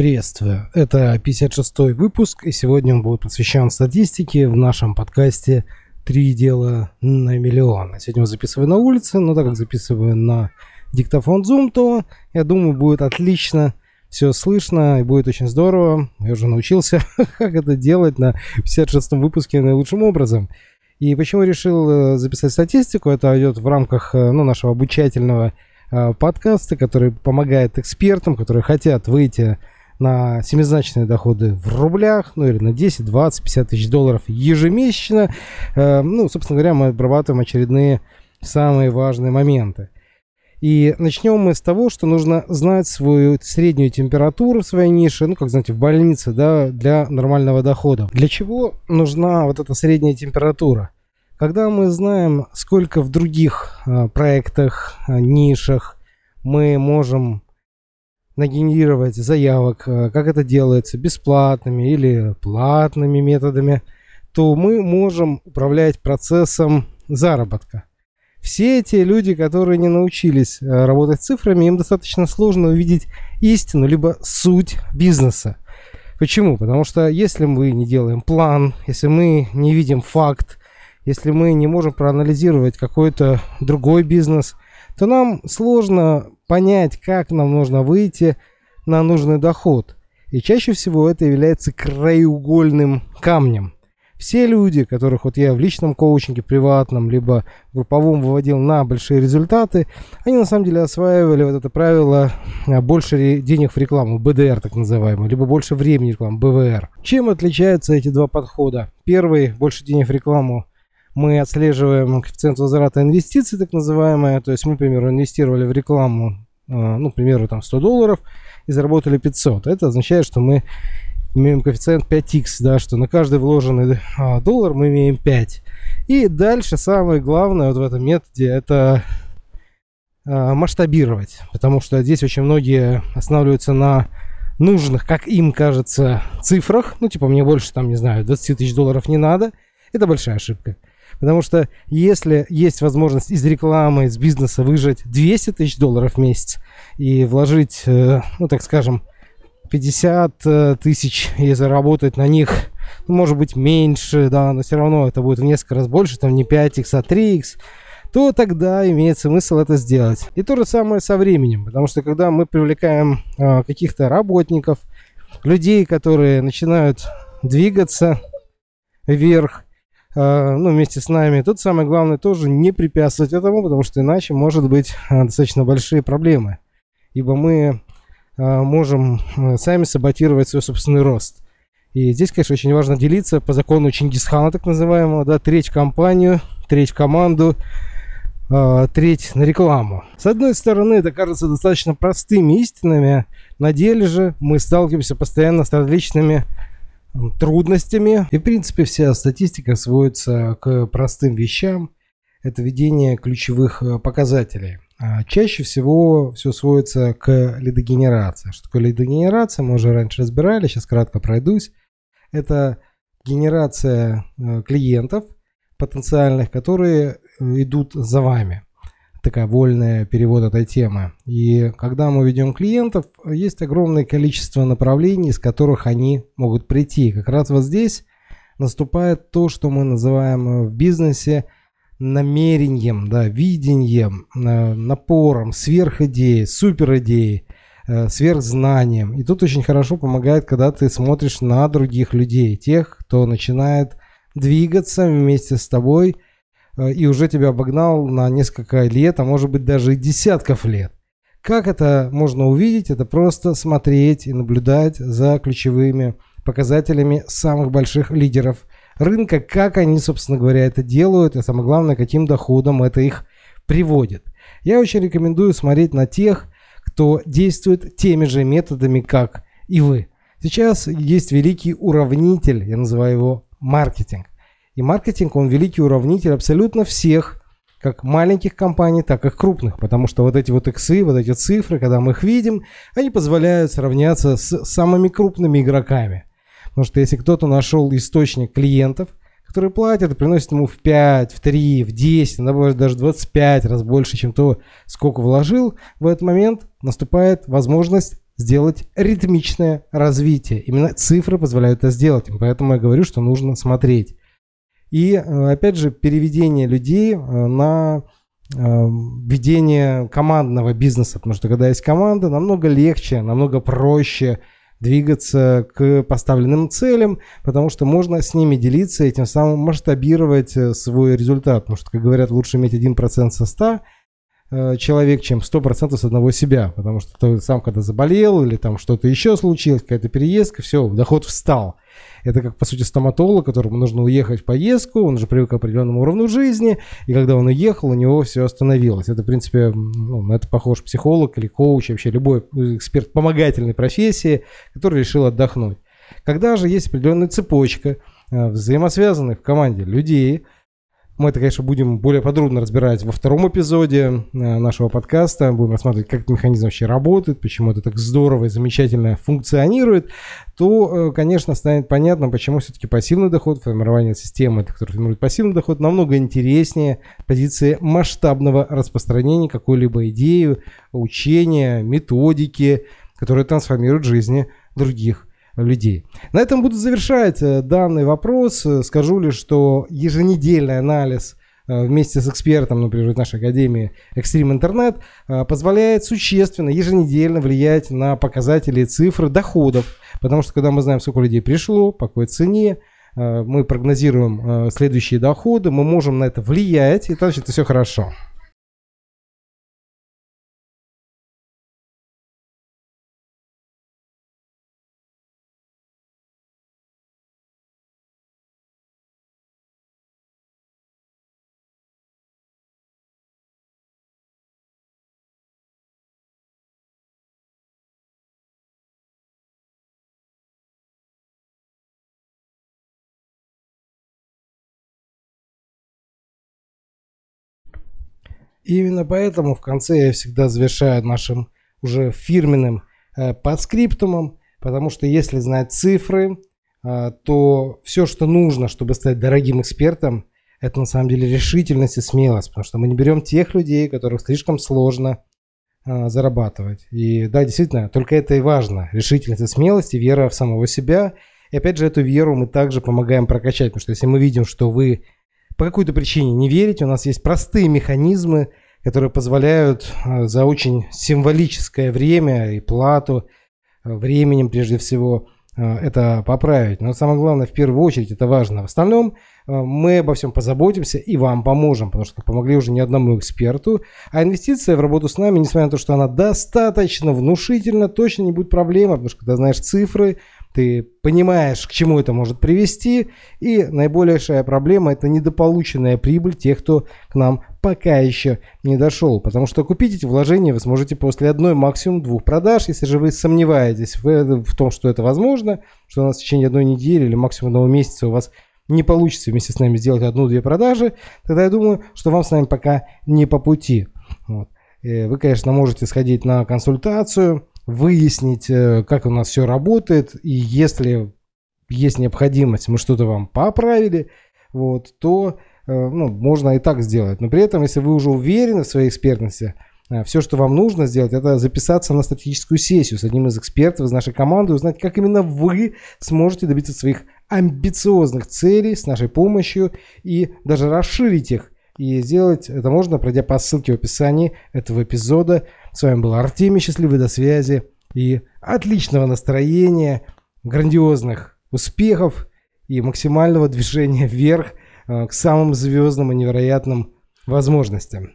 Приветствую. Это 56-й выпуск, и сегодня он будет посвящен статистике в нашем подкасте «Три дела на миллион». Сегодня я записываю на улице, но так как записываю на диктофон Zoom, то, я думаю, будет отлично все слышно и будет очень здорово. Я уже научился, как это делать на 56-м выпуске наилучшим образом. И почему решил э, записать статистику? Это идет в рамках э, ну, нашего обучательного э, подкаста, который помогает экспертам, которые хотят выйти на семизначные доходы в рублях, ну или на 10, 20, 50 тысяч долларов ежемесячно. Э, ну, собственно говоря, мы обрабатываем очередные самые важные моменты. И начнем мы с того, что нужно знать свою среднюю температуру в своей нише, ну, как знаете, в больнице, да, для нормального дохода. Для чего нужна вот эта средняя температура? Когда мы знаем, сколько в других а, проектах, а, нишах мы можем нагенерировать заявок, э, как это делается, бесплатными или платными методами, то мы можем управлять процессом заработка. Все эти люди, которые не научились э, работать цифрами, им достаточно сложно увидеть истину, либо суть бизнеса. Почему? Потому что если мы не делаем план, если мы не видим факт, если мы не можем проанализировать какой-то другой бизнес, то нам сложно понять, как нам нужно выйти на нужный доход. И чаще всего это является краеугольным камнем. Все люди, которых вот я в личном коучинге, приватном, либо групповом выводил на большие результаты, они на самом деле осваивали вот это правило а, больше денег в рекламу, БДР так называемый, либо больше времени в рекламу, БВР. Чем отличаются эти два подхода? Первый, больше денег в рекламу, мы отслеживаем коэффициент возврата инвестиций, так называемое. То есть мы, к примеру, инвестировали в рекламу, а, ну, к примеру, там 100 долларов и заработали 500. Это означает, что мы имеем коэффициент 5x, да, что на каждый вложенный а, доллар мы имеем 5. И дальше самое главное вот в этом методе это а, масштабировать, потому что здесь очень многие останавливаются на нужных, как им кажется, цифрах. Ну, типа, мне больше, там, не знаю, 20 тысяч долларов не надо. Это большая ошибка. Потому что если есть возможность из рекламы, из бизнеса выжать 200 тысяч долларов в месяц и вложить, э, ну так скажем, 50 э, тысяч и заработать на них, ну, может быть, меньше, да, но все равно это будет в несколько раз больше, там не 5x, а 3x, то тогда имеет смысл это сделать. И то же самое со временем, потому что когда мы привлекаем э, каких-то работников, людей, которые начинают двигаться вверх, ну, вместе с нами. Тут самое главное тоже не препятствовать этому, потому что иначе может быть э, достаточно большие проблемы. Ибо мы э, можем сами саботировать свой собственный рост. И здесь, конечно, очень важно делиться по закону Чингисхана, так называемого, да, треть в компанию, треть в команду, треть на рекламу. С одной стороны, это кажется достаточно простыми истинами, на деле же мы сталкиваемся постоянно с различными трудностями. И, в принципе, вся статистика сводится к простым вещам. Это ведение ключевых э, показателей. А чаще всего все сводится к лидогенерации. Что такое лидогенерация, мы уже раньше разбирали, сейчас кратко пройдусь. Это генерация э, клиентов потенциальных, которые э, идут за вами такая вольная перевод этой темы. И когда мы ведем клиентов, есть огромное количество направлений, из которых они могут прийти. Как раз вот здесь наступает то, что мы называем в бизнесе намерением, да, видением, э, напором, сверхидеей, суперидеей, э, сверхзнанием. И тут очень хорошо помогает, когда ты смотришь на других людей, тех, кто начинает двигаться вместе с тобой – Э, и уже тебя обогнал на несколько лет, а может быть даже и десятков лет. Как это можно увидеть? Это просто смотреть и наблюдать за ключевыми показателями самых больших лидеров рынка, как они, собственно говоря, это делают, и самое главное, каким доходом это их приводит. Я очень рекомендую смотреть на тех, кто действует теми же методами, как и вы. Сейчас есть великий уравнитель, я называю его маркетинг. И маркетинг, он великий уравнитель абсолютно всех, как маленьких компаний, так и крупных. Потому что вот эти вот иксы, вот эти цифры, когда мы их видим, они позволяют сравняться с самыми крупными игроками. Потому что если кто-то нашел источник клиентов, которые платят и приносят ему в 5, в 3, в 10, иногда даже 25 раз больше, чем то, сколько вложил, в этот момент наступает возможность сделать ритмичное развитие. Именно цифры позволяют это сделать. Поэтому я говорю, что нужно смотреть. И, э, опять же, переведение людей э, на э, ведение командного бизнеса, потому что когда есть команда, намного легче, намного проще двигаться к поставленным целям, потому что можно с ними делиться и тем самым масштабировать свой результат. Потому что, как говорят, лучше иметь 1% со 100, Э, человек, чем 100% с одного себя. Потому что ты сам когда заболел или там что-то еще случилось, какая-то переездка, все, доход встал. Это как, по сути, стоматолог, которому нужно уехать в поездку, он же привык к определенному уровню жизни, и когда он уехал, у него все остановилось. Это, в принципе, ну, на это похож психолог или коуч, вообще любой эксперт помогательной профессии, который решил отдохнуть. Когда же есть определенная цепочка э, взаимосвязанных в команде людей, мы это, конечно, будем более подробно разбирать во втором эпизоде э, нашего подкаста. Будем рассматривать, как этот механизм вообще работает, почему это так здорово и замечательно функционирует. То, э, конечно, станет понятно, почему все-таки пассивный доход, формирование системы, который формирует пассивный доход, намного интереснее позиции масштабного распространения какой-либо идеи, учения, методики, которые трансформируют жизни других людей. На этом буду завершать э, данный вопрос. Скажу лишь, что еженедельный анализ э, вместе с экспертом, например, нашей академии Extreme Internet, э, позволяет существенно еженедельно влиять на показатели цифры доходов. Потому что когда мы знаем, сколько людей пришло, по какой цене, мы прогнозируем следующие доходы, мы можем на это влиять, и значит, это все хорошо. И именно поэтому в конце я всегда завершаю нашим уже фирменным э, подскриптумом, потому что если знать цифры, э, то все, что нужно, чтобы стать дорогим экспертом, это на самом деле решительность и смелость, потому что мы не берем тех людей, которых слишком сложно э, зарабатывать. И да, действительно, только это и важно. Решительность и смелость и вера в самого себя. И опять же, эту веру мы также помогаем прокачать, потому что если мы видим, что вы по какой-то причине не верите, у нас есть простые механизмы, которые позволяют э, за очень символическое время и плату, э, временем прежде всего, э, это поправить. Но самое главное, в первую очередь, это важно. В остальном мы обо всем позаботимся и вам поможем, потому что помогли уже не одному эксперту. А инвестиция в работу с нами, несмотря на то, что она достаточно внушительна, точно не будет проблема, потому что когда знаешь цифры, ты понимаешь, к чему это может привести, и наибольшая проблема – это недополученная прибыль тех, кто к нам пока еще не дошел. Потому что купить эти вложения вы сможете после одной, максимум двух продаж. Если же вы сомневаетесь в, в том, что это возможно, что у нас в течение одной недели или максимум одного месяца у вас не получится вместе с нами сделать одну-две продажи, тогда я думаю, что вам с нами пока не по пути. Вот. Э, вы, конечно, можете сходить на консультацию, выяснить, э, как у нас все работает, и если есть необходимость, мы что-то вам поправили, вот, то э, ну, можно и так сделать. Но при этом, если вы уже уверены в своей экспертности, э, все, что вам нужно сделать, это записаться на статистическую сессию с одним из экспертов из нашей команды, узнать, как именно вы сможете добиться своих амбициозных целей с нашей помощью и даже расширить их. И сделать это можно, пройдя по ссылке в описании этого эпизода. С вами был Артемий, счастливый до связи и отличного настроения, грандиозных успехов и максимального движения вверх э, к самым звездным и невероятным возможностям.